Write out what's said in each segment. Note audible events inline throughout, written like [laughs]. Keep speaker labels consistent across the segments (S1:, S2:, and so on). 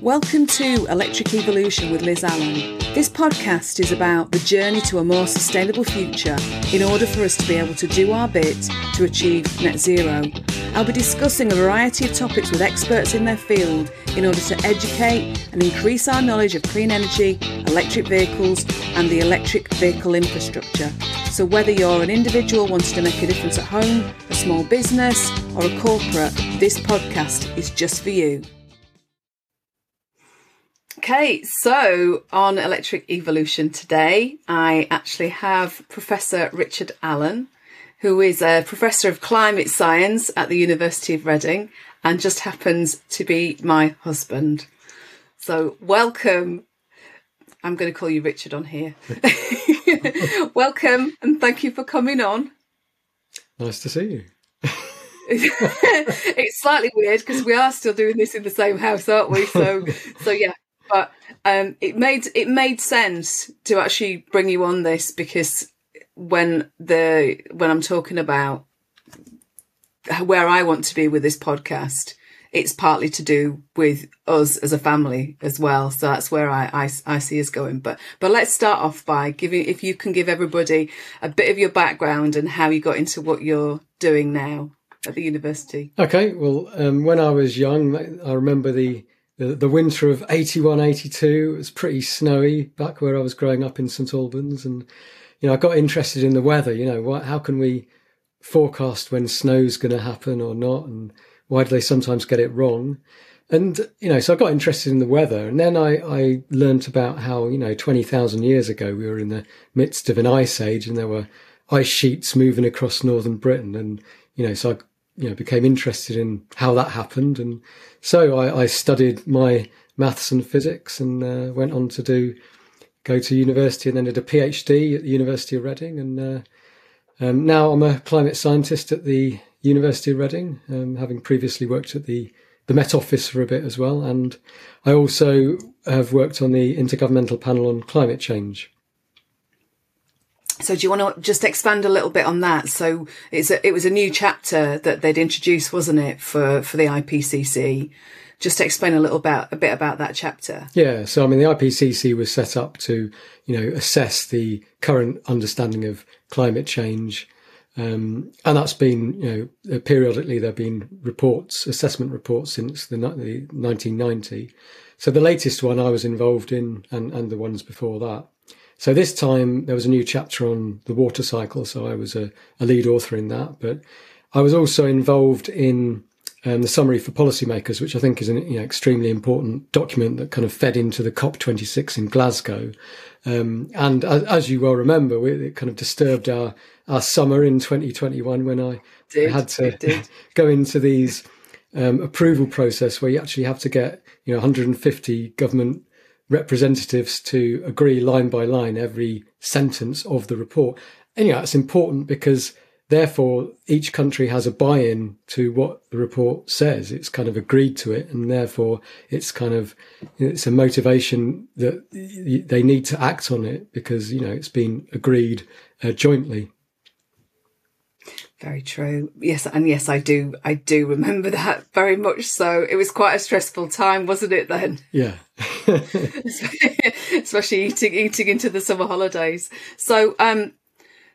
S1: Welcome to Electric Evolution with Liz Allan. This podcast is about the journey to a more sustainable future in order for us to be able to do our bit to achieve net zero. I'll be discussing a variety of topics with experts in their field in order to educate and increase our knowledge of clean energy, electric vehicles, and the electric vehicle infrastructure. So, whether you're an individual wanting to make a difference at home, a small business, or a corporate, this podcast is just for you. Okay, so on Electric Evolution today, I actually have Professor Richard Allan, who is a Professor of Climate Science at the University of Reading and just happens to be my husband. So, welcome. I'm going to call you Richard on here. [laughs] welcome and thank you for coming on.
S2: Nice to see you. [laughs]
S1: it's slightly weird because we are still doing this in the same house, aren't we? So, [laughs] so yeah, but um, it made it made sense to actually bring you on this because when the when I'm talking about where I want to be with this podcast, it's partly to do with us as a family as well. So that's where I, I, I, see us going. But but let's start off by giving if you can give everybody a bit of your background and how you got into what you're doing now at the university.
S2: Okay, well, um, when I was young, I remember the the, the winter of 81, 82. It was pretty snowy back where I was growing up in St Albans. And, you know, I got interested in the weather. You know, what, how can we forecast when snow's going to happen or not? And why do they sometimes get it wrong? And, you know, so I got interested in the weather. And then I, I learnt about how, you know, 20,000 years ago, we were in the midst of an ice age and there were ice sheets moving across northern Britain. And, you know, so I you know, became interested in how that happened. And so I, I studied my maths and physics and uh, went on to do go to university and then did a PhD at the University of Reading. And uh, um, now I'm a climate scientist at the University of Reading, um, having previously worked at the the Met Office for a bit as well. And I also have worked on the Intergovernmental Panel on Climate Change.
S1: So do you want to just expand a little bit on that? So a, it was a new chapter that they'd introduced, wasn't it, for, for the IPCC? Just explain a little about a bit about that chapter.
S2: Yeah. So I mean, the IPCC was set up to, you know, assess the current understanding of climate change. Um, and that's been, you know, periodically there have been reports, assessment reports since the, the 1990. So the latest one I was involved in and, and the ones before that so this time there was a new chapter on the water cycle. So I was a, a lead author in that, but I was also involved in um, the summary for policymakers, which I think is an you know, extremely important document that kind of fed into the COP26 in Glasgow. Um, and as, as, you well remember, we, it kind of disturbed our, our summer in 2021 when I did, had to [laughs] go into these um, approval process where you actually have to get you know 150 government representatives to agree line by line every sentence of the report. And yeah, it's important because therefore each country has a buy-in to what the report says. It's kind of agreed to it, and therefore it's kind of it's a motivation that they need to act on it because you know it's been agreed uh, jointly.
S1: Very true. Yes, and yes, I do. I do remember that very much. So it was quite a stressful time, wasn't it? Then,
S2: yeah. [laughs] [laughs]
S1: Especially eating eating into the summer holidays. So, um,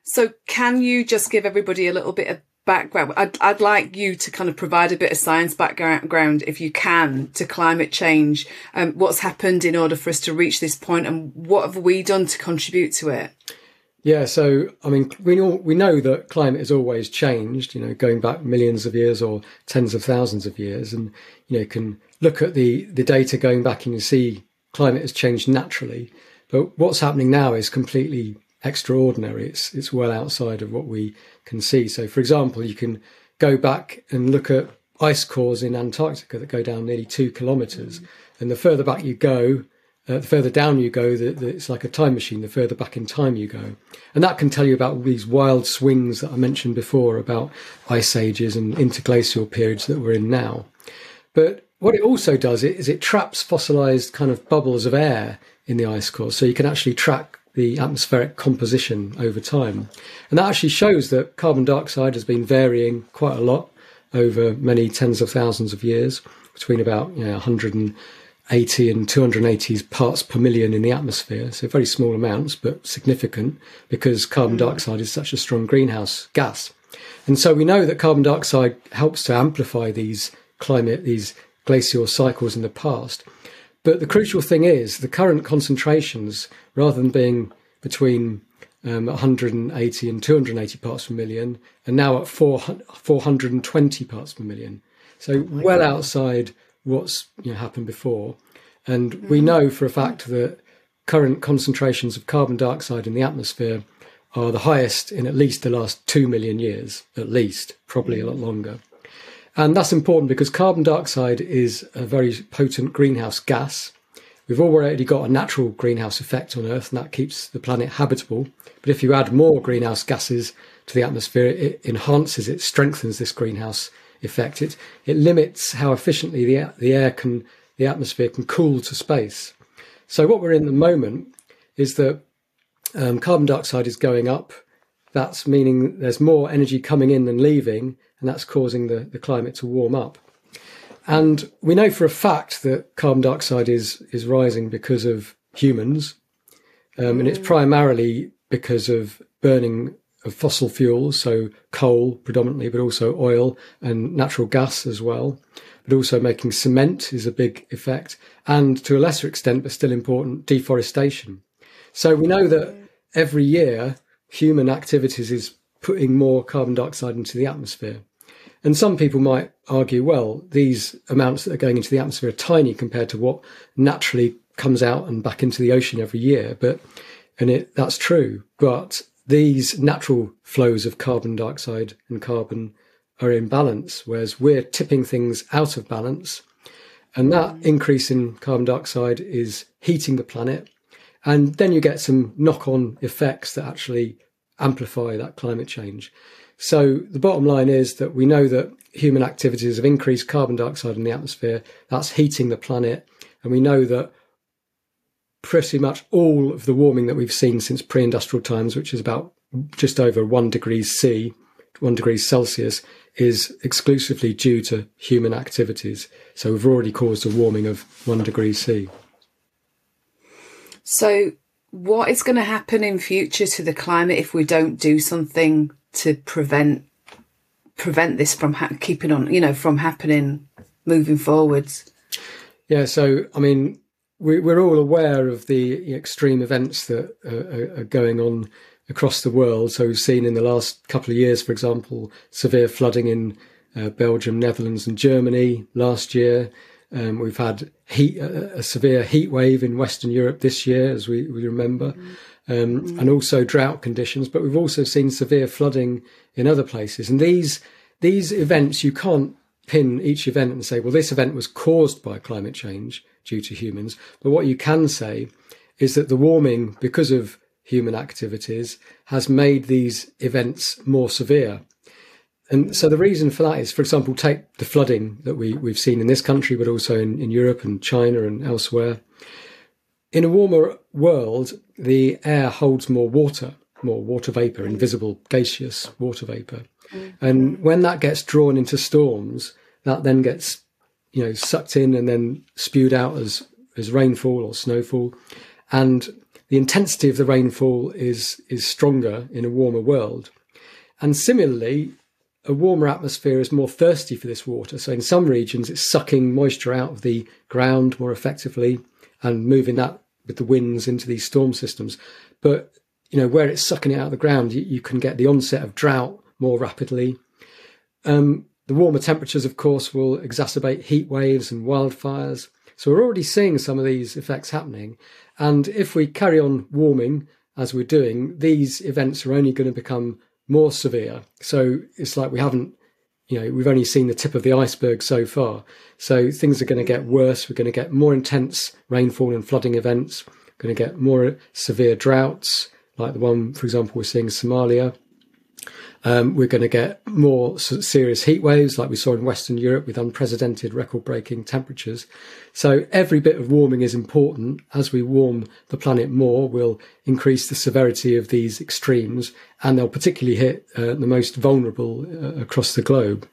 S1: so can you just give everybody a little bit of background? I'd I'd like you to kind of provide a bit of science background, if you can, to climate change. Um, what's happened in order for us to reach this point, and what have we done to contribute to it?
S2: Yeah, so I mean, we know we know that climate has always changed. You know, going back millions of years or tens of thousands of years, and you know, can look at the the data going back and you see climate has changed naturally. But what's happening now is completely extraordinary. It's it's well outside of what we can see. So, for example, you can go back and look at ice cores in Antarctica that go down nearly two kilometres, mm. and the further back you go, uh, the further down you go, the, the, it's like a time machine. The further back in time you go, and that can tell you about these wild swings that I mentioned before about ice ages and interglacial periods that we're in now. But what it also does is it traps fossilized kind of bubbles of air in the ice core, so you can actually track the atmospheric composition over time, and that actually shows that carbon dioxide has been varying quite a lot over many tens of thousands of years, between about you know, 100 and 280 parts per million in the atmosphere. So very small amounts, but significant because carbon mm. dioxide is such a strong greenhouse gas. And so we know that carbon dioxide helps to amplify these climate, these glacial cycles in the past. But the crucial thing is the current concentrations, rather than being between um, 180 and 280 parts per million, are now at 4, 420 parts per million. So oh well God. outside what's you know, happened before. And mm-hmm. we know for a fact that current concentrations of carbon dioxide in the atmosphere are the highest in at least the last 2 million years, at least, probably a lot longer. And that's important because carbon dioxide is a very potent greenhouse gas. We've already got a natural greenhouse effect on Earth, and that keeps the planet habitable. But if you add more greenhouse gases to the atmosphere, it enhances, it strengthens this greenhouse effect. It, it limits how efficiently the, the air can, the atmosphere can cool to space. So what we're in the moment is that um, carbon dioxide is going up. That's meaning there's more energy coming in than leaving, and that's causing the, the climate to warm up. And we know for a fact that carbon dioxide is is rising because of humans, um, and it's mm. primarily because of burning of fossil fuels, so coal predominantly, but also oil and natural gas as well. But also making cement is a big effect, and to a lesser extent, but still important, deforestation. So we know that every year human activities is putting more carbon dioxide into the atmosphere. And some people might argue, well, these amounts that are going into the atmosphere are tiny compared to what naturally comes out and back into the ocean every year. But, and it, that's true. But these natural flows of carbon dioxide and carbon are in balance, whereas we're tipping things out of balance. And that increase in carbon dioxide is heating the planet and then you get some knock on effects that actually amplify that climate change. So the bottom line is that we know that human activities have increased carbon dioxide in the atmosphere. That's heating the planet. And we know that pretty much all of the warming that we've seen since pre industrial times, which is about just over one degree C, one degrees Celsius, is exclusively due to human activities. So we've already caused a warming of one degree C.
S1: So, what is going to happen in future to the climate if we don't do something to prevent prevent this from ha- keeping on, you know, from happening moving forwards?
S2: Yeah, so I mean, we, we're all aware of the extreme events that are, are going on across the world. So we've seen in the last couple of years, for example, severe flooding in uh, Belgium, Netherlands, and Germany last year. Um, we've had heat, a, a, severe heat wave in Western Europe this year, as we, we remember, mm. Um, mm. and also drought conditions. But we've also seen severe flooding in other places. And these these events, you can't pin each event and say, well, this event was caused by climate change due to humans. But what you can say is that the warming, because of human activities, has made these events more severe. And so the reason for that is, for example, take the flooding that we, we've seen in this country, but also in, in Europe and China and elsewhere. In a warmer world, the air holds more water, more water vapor, invisible gaseous water vapor. Mm-hmm. And when that gets drawn into storms, that then gets, you know, sucked in and then spewed out as, as rainfall or snowfall. And the intensity of the rainfall is, is stronger in a warmer world. And similarly, a warmer atmosphere is more thirsty for this water. So in some regions, it's sucking moisture out of the ground more effectively and moving that with the winds into these storm systems. But you know where it's sucking it out of the ground, you, you can get the onset of drought more rapidly. Um, the warmer temperatures, of course, will exacerbate heat waves and wildfires. So we're already seeing some of these effects happening. And if we carry on warming as we're doing, these events are only going to become more severe. So it's like we haven't, you know, we've only seen the tip of the iceberg so far. So things are going to get worse. We're going to get more intense rainfall and flooding events. Going to get more severe droughts, like the one, for example, we're seeing in Somalia. Um, we're going to get more serious heat waves like we saw in Western Europe with unprecedented record breaking temperatures. So every bit of warming is important. As we warm the planet more, we'll increase the severity of these extremes and they'll particularly hit uh, the most vulnerable uh, across the globe.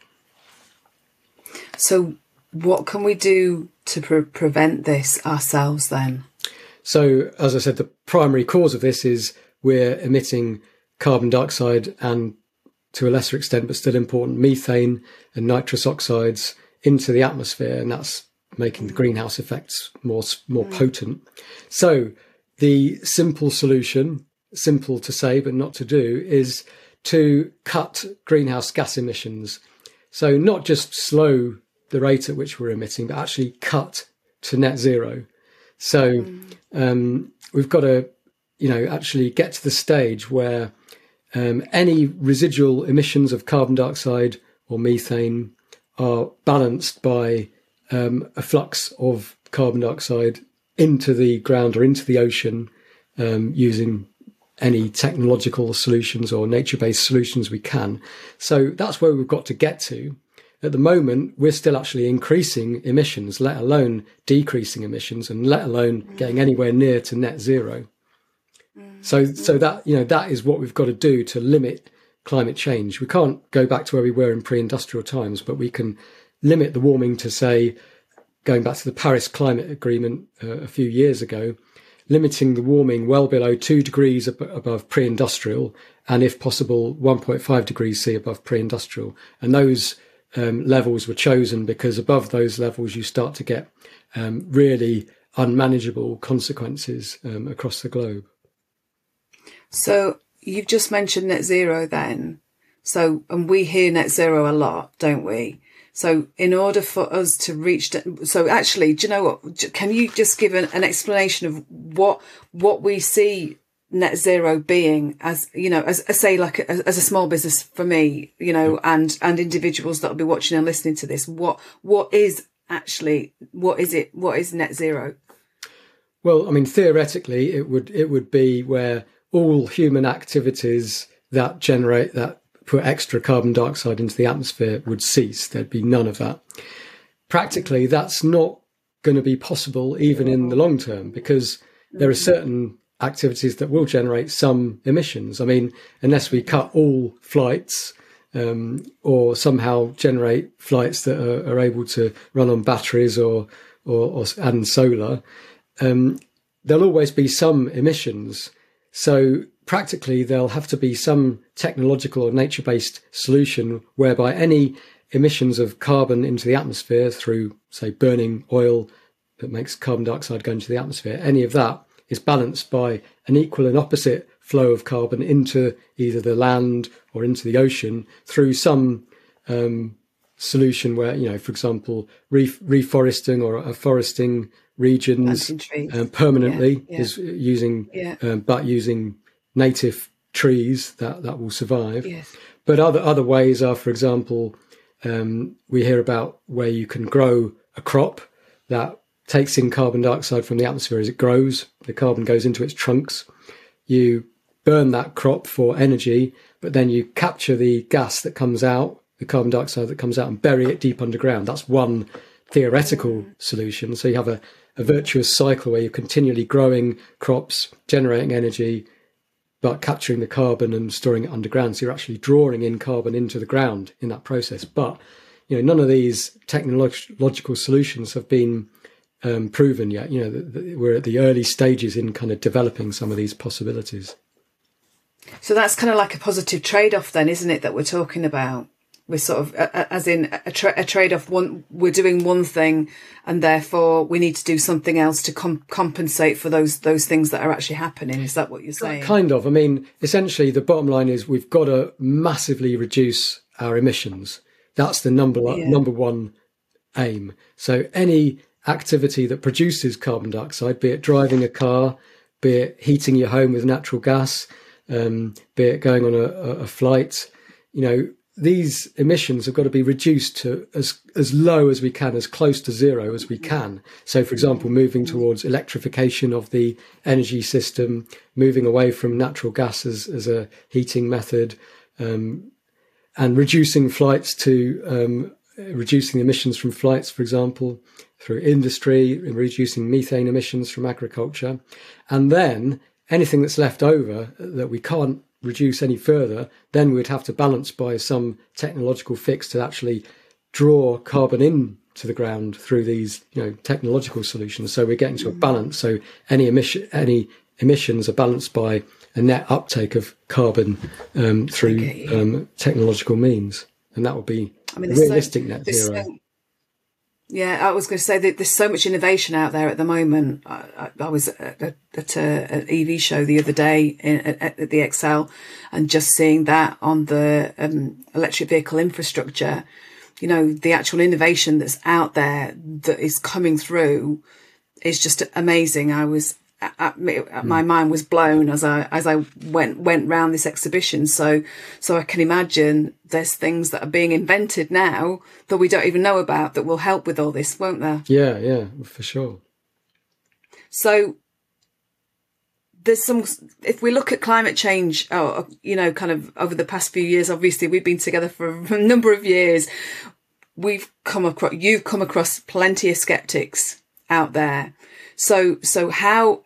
S1: So what can we do to pre- prevent this ourselves then?
S2: So, as I said, the primary cause of this is we're emitting carbon dioxide and to a lesser extent, but still important, methane and nitrous oxides into the atmosphere, and that's making the greenhouse effects more more mm. potent. So, the simple solution, simple to say but not to do, is to cut greenhouse gas emissions. So, not just slow the rate at which we're emitting, but actually cut to net zero. So, mm. um, we've got to, you know, actually get to the stage where um, any residual emissions of carbon dioxide or methane are balanced by um, a flux of carbon dioxide into the ground or into the ocean um, using any technological solutions or nature based solutions we can. So that's where we've got to get to. At the moment, we're still actually increasing emissions, let alone decreasing emissions, and let alone getting anywhere near to net zero. So, so that you know that is what we've got to do to limit climate change. We can't go back to where we were in pre-industrial times, but we can limit the warming to say, going back to the Paris Climate Agreement uh, a few years ago, limiting the warming well below two degrees ab- above pre-industrial, and if possible, 1.5 degrees C above pre-industrial. And those um, levels were chosen because above those levels you start to get um, really unmanageable consequences um, across the globe.
S1: So you've just mentioned net zero then. So, and we hear net zero a lot, don't we? So in order for us to reach, so actually, do you know what? Can you just give an, an explanation of what, what we see net zero being as, you know, as, say like a, as a small business for me, you know, and, and individuals that will be watching and listening to this, what, what is actually, what is it? What is net zero?
S2: Well, I mean, theoretically, it would, it would be where all human activities that generate that put extra carbon dioxide into the atmosphere would cease. There'd be none of that. Practically, that's not going to be possible even in the long term because there are certain activities that will generate some emissions. I mean, unless we cut all flights um, or somehow generate flights that are, are, able to run on batteries or or, or and solar, um, there'll always be some emissions. So practically, there'll have to be some technological or nature based solution whereby any emissions of carbon into the atmosphere through, say, burning oil that makes carbon dioxide go into the atmosphere, any of that is balanced by an equal and opposite flow of carbon into either the land or into the ocean through some um, solution where, you know, for example, reforesting or afforesting regions um, permanently yeah, yeah. is using, yeah. um, but using native trees that, that will survive. Yes. But other other ways are, for example, um, we hear about where you can grow a crop that takes in carbon dioxide from the atmosphere as it grows. The carbon goes into its trunks. You burn that crop for energy, but then you capture the gas that comes out, the carbon dioxide that comes out, and bury it deep underground. That's one theoretical solution. So you have a a virtuous cycle where you're continually growing crops, generating energy, but capturing the carbon and storing it underground. So you're actually drawing in carbon into the ground in that process. But you know, none of these technological solutions have been um, proven yet. You know, the, the, we're at the early stages in kind of developing some of these possibilities.
S1: So that's kind of like a positive trade-off, then, isn't it? That we're talking about we're sort of as in a, tra- a trade-off one we're doing one thing and therefore we need to do something else to com- compensate for those those things that are actually happening. Is that what you're saying?
S2: Kind of. I mean essentially the bottom line is we've got to massively reduce our emissions. That's the number yeah. number one aim. So any activity that produces carbon dioxide be it driving a car be it heating your home with natural gas um, be it going on a, a flight you know these emissions have got to be reduced to as as low as we can, as close to zero as we can. So, for example, moving towards electrification of the energy system, moving away from natural gas as, as a heating method, um, and reducing flights to um, reducing emissions from flights, for example, through industry, reducing methane emissions from agriculture, and then anything that's left over that we can't reduce any further, then we'd have to balance by some technological fix to actually draw carbon in to the ground through these you know technological solutions. So we're getting to a balance. So any emission any emissions are balanced by a net uptake of carbon um, through okay. um, technological means, and that would be I mean, realistic so, net zero. So,
S1: yeah, I was going to say that there's so much innovation out there at the moment. I, I was at, at an EV show the other day in, at, at, the ExCeL and just seeing that on the um, electric vehicle infrastructure, you know, the actual innovation that's out there that is coming through is just amazing. I was. Uh, hmm. my mind was blown as I as I went went round this exhibition. So so I can imagine there's things that are being invented now that we don't even know about that will help with all this, won't there?
S2: Yeah, yeah, for sure.
S1: So there's some if we look at climate change oh, uh, you know kind of over the past few years obviously we've been together for [laughs] a number of years we've come across you've come across plenty of skeptics out there so so how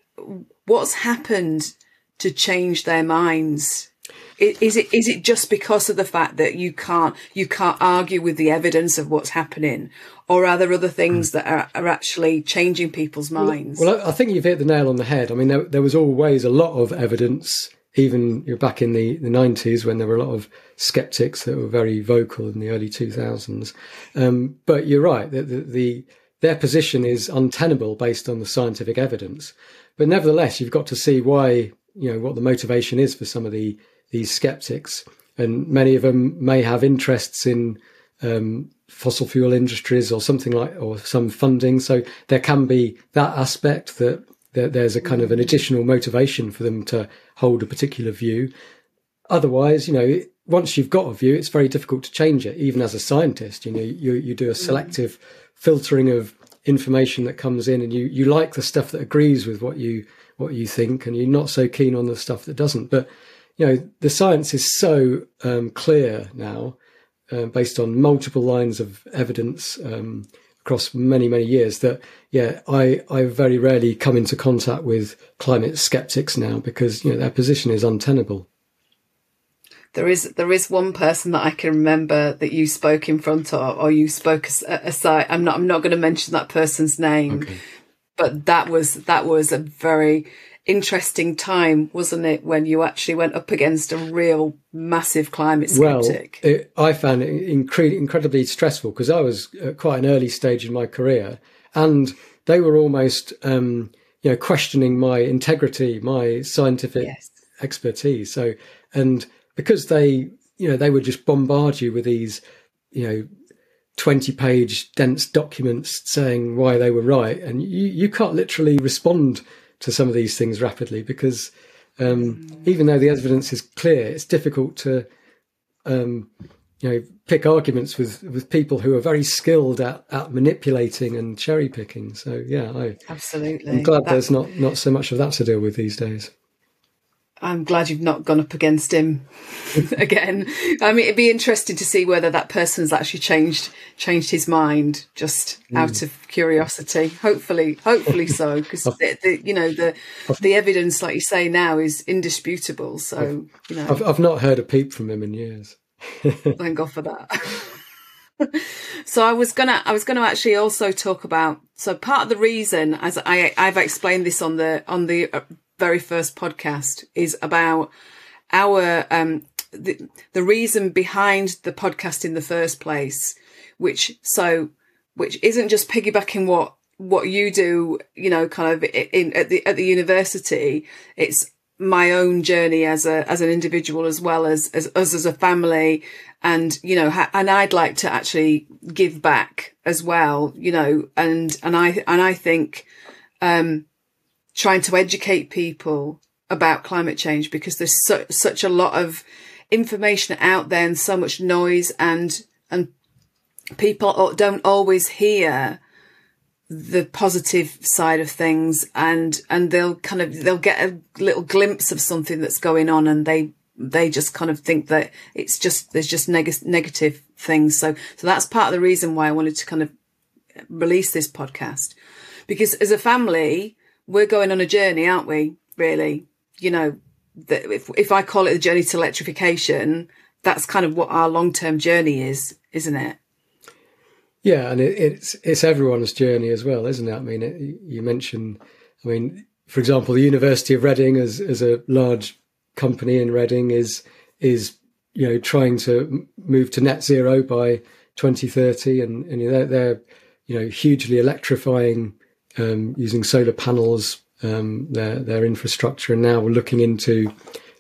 S1: what's happened to change their minds? Is it is it just because of the fact that you can't you can't argue with the evidence of what's happening, or are there other things that are, are actually changing people's minds?
S2: Well, well, I think you've hit the nail on the head. I mean, there, there was always a lot of evidence, even back in the the nineties when there were a lot of skeptics that were very vocal in the early two thousands. Um, but you're right that the, the their position is untenable based on the scientific evidence. But nevertheless, you've got to see why, you know, what the motivation is for some of the these skeptics, and many of them may have interests in um, fossil fuel industries or something like, or some funding. So there can be that aspect that, that there's a kind of an additional motivation for them to hold a particular view. Otherwise, you know, once you've got a view, it's very difficult to change it. Even as a scientist, you know, you you do a selective filtering of information that comes in and you you like the stuff that agrees with what you what you think and you're not so keen on the stuff that doesn't. But you know the science is so um, clear now uh, based on multiple lines of evidence um, across many many years that yeah i i very rarely come into contact with climate skeptics now because you know their position is untenable
S1: there is there is one person that I can remember that you spoke in front of, or you spoke aside. I'm not I'm not going to mention that person's name, okay. but that was that was a very interesting time, wasn't it, when you actually went up against a real massive climate skeptic?
S2: Well, it, I found it incre- incredibly stressful because I was at quite an early stage in my career, and they were almost, um, you know, questioning my integrity, my scientific yes. expertise. So, and because they, you know, they would just bombard you with these, you know, 20 page dense documents saying why they were right. And you, you can't literally respond to some of these things rapidly because um, even though the evidence is clear, it's difficult to, um, you know, pick arguments with, with people who are very skilled at, at manipulating and cherry picking. So yeah, I
S1: absolutely.
S2: I'm glad there's not not so much of that to deal with these days.
S1: I'm glad you've not gone up against him [laughs] again. I mean, it'd be interesting to see whether that person's actually changed changed his mind just mm. out of curiosity. Hopefully, hopefully so, because [laughs] you know the the evidence, like you say now, is indisputable. So you know,
S2: I've, I've not heard a peep from him in years. [laughs]
S1: Thank God for that. so I was gonna, I was gonna actually also talk about. So part of the reason, as I, I've explained this on the on the uh, very first podcast is about our um, the, the reason behind the podcast in the first place, which so which isn't just piggybacking what what you do, you know, kind of in at the at the university. It's my own journey as a as an individual as well as as us as a family and you know ha- and I'd like to actually give back as well you know and and I and I think um trying to educate people about climate change because there's such a lot of information out there and so much noise and and people don't always hear the positive side of things and and they'll kind of they'll get a little glimpse of something that's going on and they they just kind of think that it's just there's just neg- negative things. So so that's part of the reason why I wanted to kind of release this podcast. Because as a family we're going on a journey, aren't we? Really, you know, if if I call it the journey to electrification, that's kind of what our long term journey is, isn't it?
S2: Yeah, and it, it's it's everyone's journey as well, isn't it? I mean, it, you mentioned, I mean, for example, the University of Reading, as as a large company in Reading, is is you know trying to move to net zero by 2030, and and they're, they're you know hugely electrifying um, using solar panels um, their their infrastructure, and now we're looking into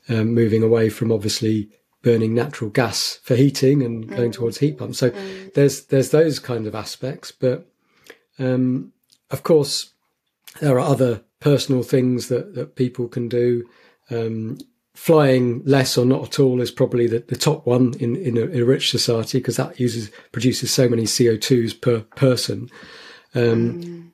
S2: um, moving away from obviously burning natural gas for heating and mm. going towards heat pumps. So mm. there's there's those kind of aspects, but um, of course there are other personal things that that people can do. Um, flying less or not at all is probably the, the top one in in a, in a rich society because that uses produces so many CO2s per person. Um, mm.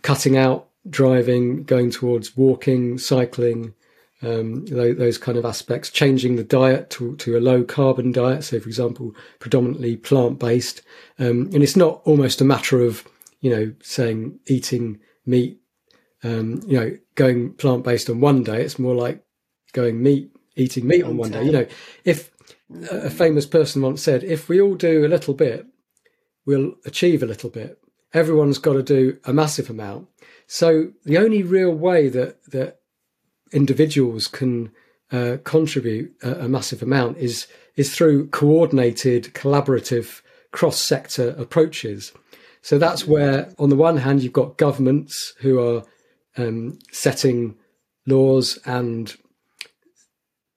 S2: Cutting out driving, going towards walking, cycling, um, those, those, kind of aspects, changing the diet to, to a low carbon diet. So, for example, predominantly plant based. Um, and it's not almost a matter of, you know, saying eating meat, um, you know, going plant based on one day. It's more like going meat, eating meat on one day. You know, if a famous person once said, if we all do a little bit, we'll achieve a little bit. Everyone's got to do a massive amount. So the only real way that, that individuals can uh, contribute a, a, massive amount is is through coordinated, collaborative, cross-sector approaches. So that's where, on the one hand, you've got governments who are um, setting laws and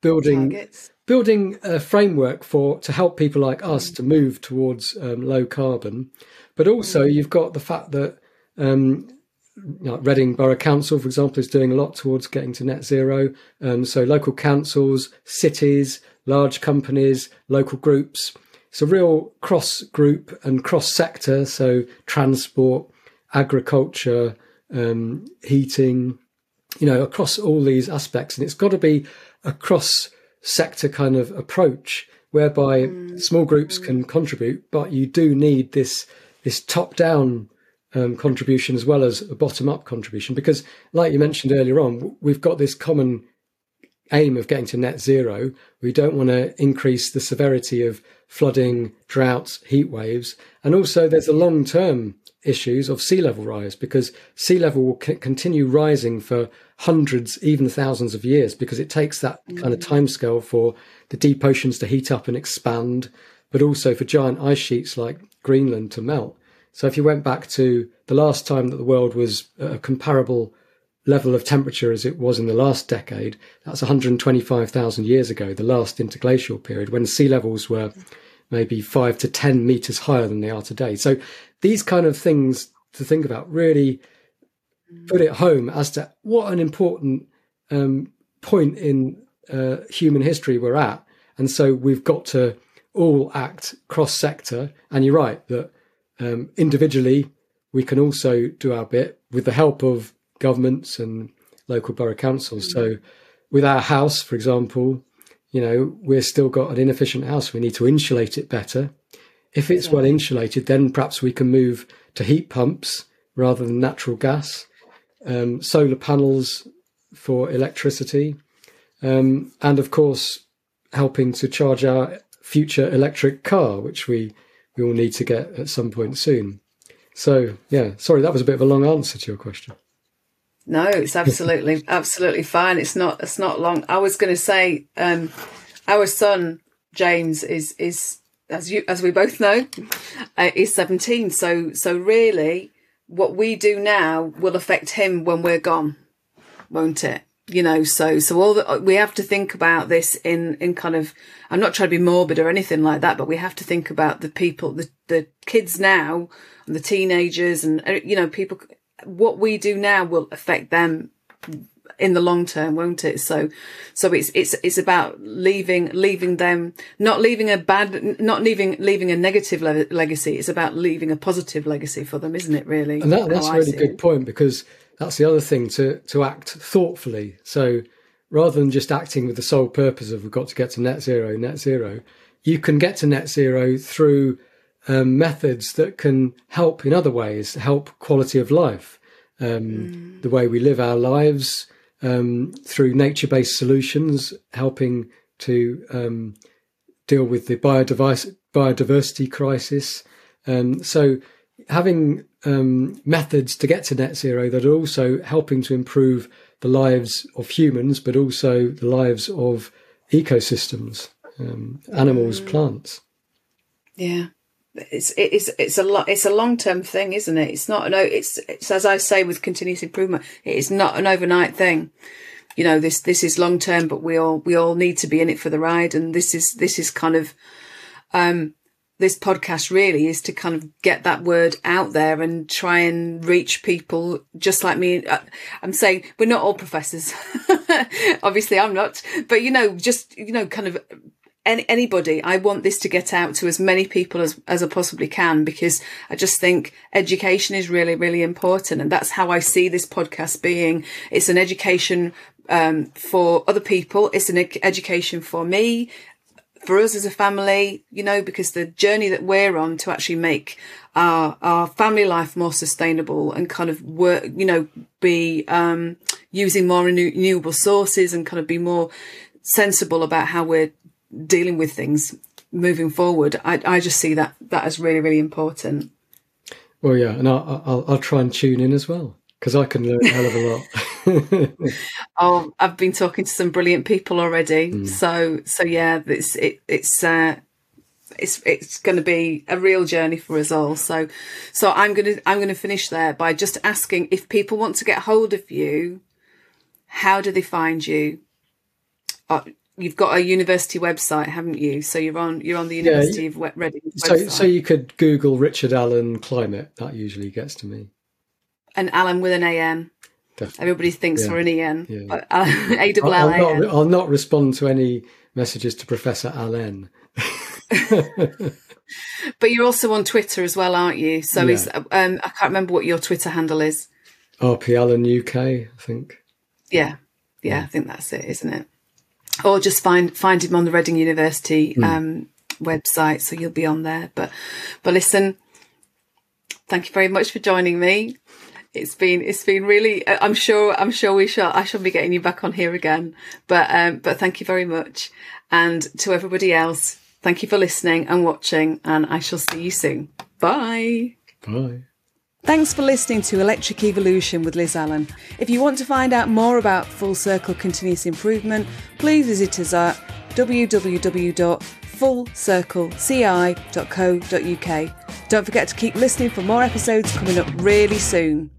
S2: building Targets. Building a framework for to help people like us to move towards um, low carbon. But also, you've got the fact that um, Reading Borough Council, for example, is doing a lot towards getting to net zero. Um, so local councils, cities, large companies, local groups. It's a real cross group and cross sector. So transport, agriculture, um, heating, you know, across all these aspects. And it's got to be across cross sector kind of approach whereby mm. small groups can contribute, but you do need this this top down um, contribution as well as a bottom up contribution. Because, like you mentioned earlier on, we've got this common aim of getting to net zero. We don't want to increase the severity of flooding, droughts, heat waves. And also, there's the long term issues of sea level rise because sea level will c- continue rising for hundreds, even thousands of years because it takes that mm. kind of time scale for the deep oceans to heat up and expand, but also for giant ice sheets like Greenland to melt. So if you went back to the last time that the world was a comparable level of temperature as it was in the last decade, that's 125,000 years ago, the last interglacial period, when sea levels were maybe five to 10 meters higher than they are today. So these kind of things to think about really put it home as to what an important um, point in uh, human history we're at. And so we've got to all act cross sector. And you're right that um, individually, we can also do our bit with the help of governments and local borough councils. So, with our house, for example, you know, we've still got an inefficient house. We need to insulate it better. If it's yeah. well insulated, then perhaps we can move to heat pumps rather than natural gas, um, solar panels for electricity, um, and of course, helping to charge our future electric car, which we we all need to get at some point soon. So, yeah, sorry, that was a bit of a long answer to your question.
S1: No, it's absolutely, [laughs] absolutely fine. It's not, it's not long. I was going to say, um, our son James is is as you as we both know, uh, is seventeen. So so really, what we do now will affect him when we're gone, won't it? you know so so all that we have to think about this in in kind of i'm not trying to be morbid or anything like that but we have to think about the people the the kids now and the teenagers and uh, you know people what we do now will affect them in the long term won't it so so it's it's it's about leaving leaving them not leaving a bad not leaving leaving a negative le- legacy it's about leaving a positive legacy for them isn't it really
S2: and that, that's a really good it. point because that's the other thing to to act thoughtfully. So rather than just acting with the sole purpose of we've got to get to net zero, net zero, you can get to net zero through um, methods that can help in other ways, help quality of life, um, mm. the way we live our lives um, through nature-based solutions, helping to um, deal with the biodiversity, biodiversity crisis, Um, so having um, methods to get to net zero that are also helping to improve the lives of humans, but also the lives of ecosystems, um, animals, mm. plants.
S1: Yeah. It's it's it's a lot. It's a long term thing, isn't it? It's not no. It's it's as I say with continuous improvement. It is not an overnight thing. You know this this is long term, but we all we all need to be in it for the ride. And this is this is kind of um this podcast really is to kind of get that word out there and try and reach people just like me. Uh, I'm saying we're not all professors. [laughs] Obviously I'm not, but you know, just, you know, kind of any, anybody. I want this to get out to as many people as, as I possibly can because I just think education is really, really important. And that's how I see this podcast being. It's an education um, for other people. It's an education for me for us as a family, you know, because the journey that we're on to actually make our, our family life more sustainable and kind of work, you know, be, um, using more renewable sources and kind of be more sensible about how we're dealing with things moving forward. I, I just see that, that as really, really important.
S2: Well, yeah. And I'll, I'll, I'll try and tune in as well because I can learn a hell of a lot. [laughs] [laughs]
S1: oh, I've been talking to some brilliant people already. Mm. So, so yeah, it's it, it's uh, it's it's going to be a real journey for us all. So, so I'm gonna I'm gonna finish there by just asking if people want to get hold of you, how do they find you? You've got a university website, haven't you? So you're on you're on the University yeah, of Reading.
S2: So so you could Google Richard Allan climate. That usually gets to me.
S1: And Allan with an AM. Definitely. Everybody thinks yeah. we're an EN. Yeah. But, uh, [laughs] A-double-L-A-N.
S2: I'll, not, I'll not respond to any messages to Professor Allen. [laughs]
S1: but you're also on Twitter as well, aren't you? So yeah. is um, I can't remember what your Twitter handle is.
S2: RP Allan UK, I think.
S1: Yeah, yeah, I think that's it, isn't it? Or just find find him on the Reading University mm. um, website, so you'll be on there. But but listen, thank you very much for joining me. It's been it's been really i'm sure i'm sure we shall i shall be getting you back on here again. But um but thank you very much. And to everybody else thank you for listening and watching and i shall see you soon. Bye.
S2: Bye
S1: Thanks for listening to Electric Evolution with Liz Allan. If you want to find out more about Full Circle Continuous Improvement, please visit us at www.fullcircleci.co.uk. Don't forget to keep listening for more episodes coming up really soon.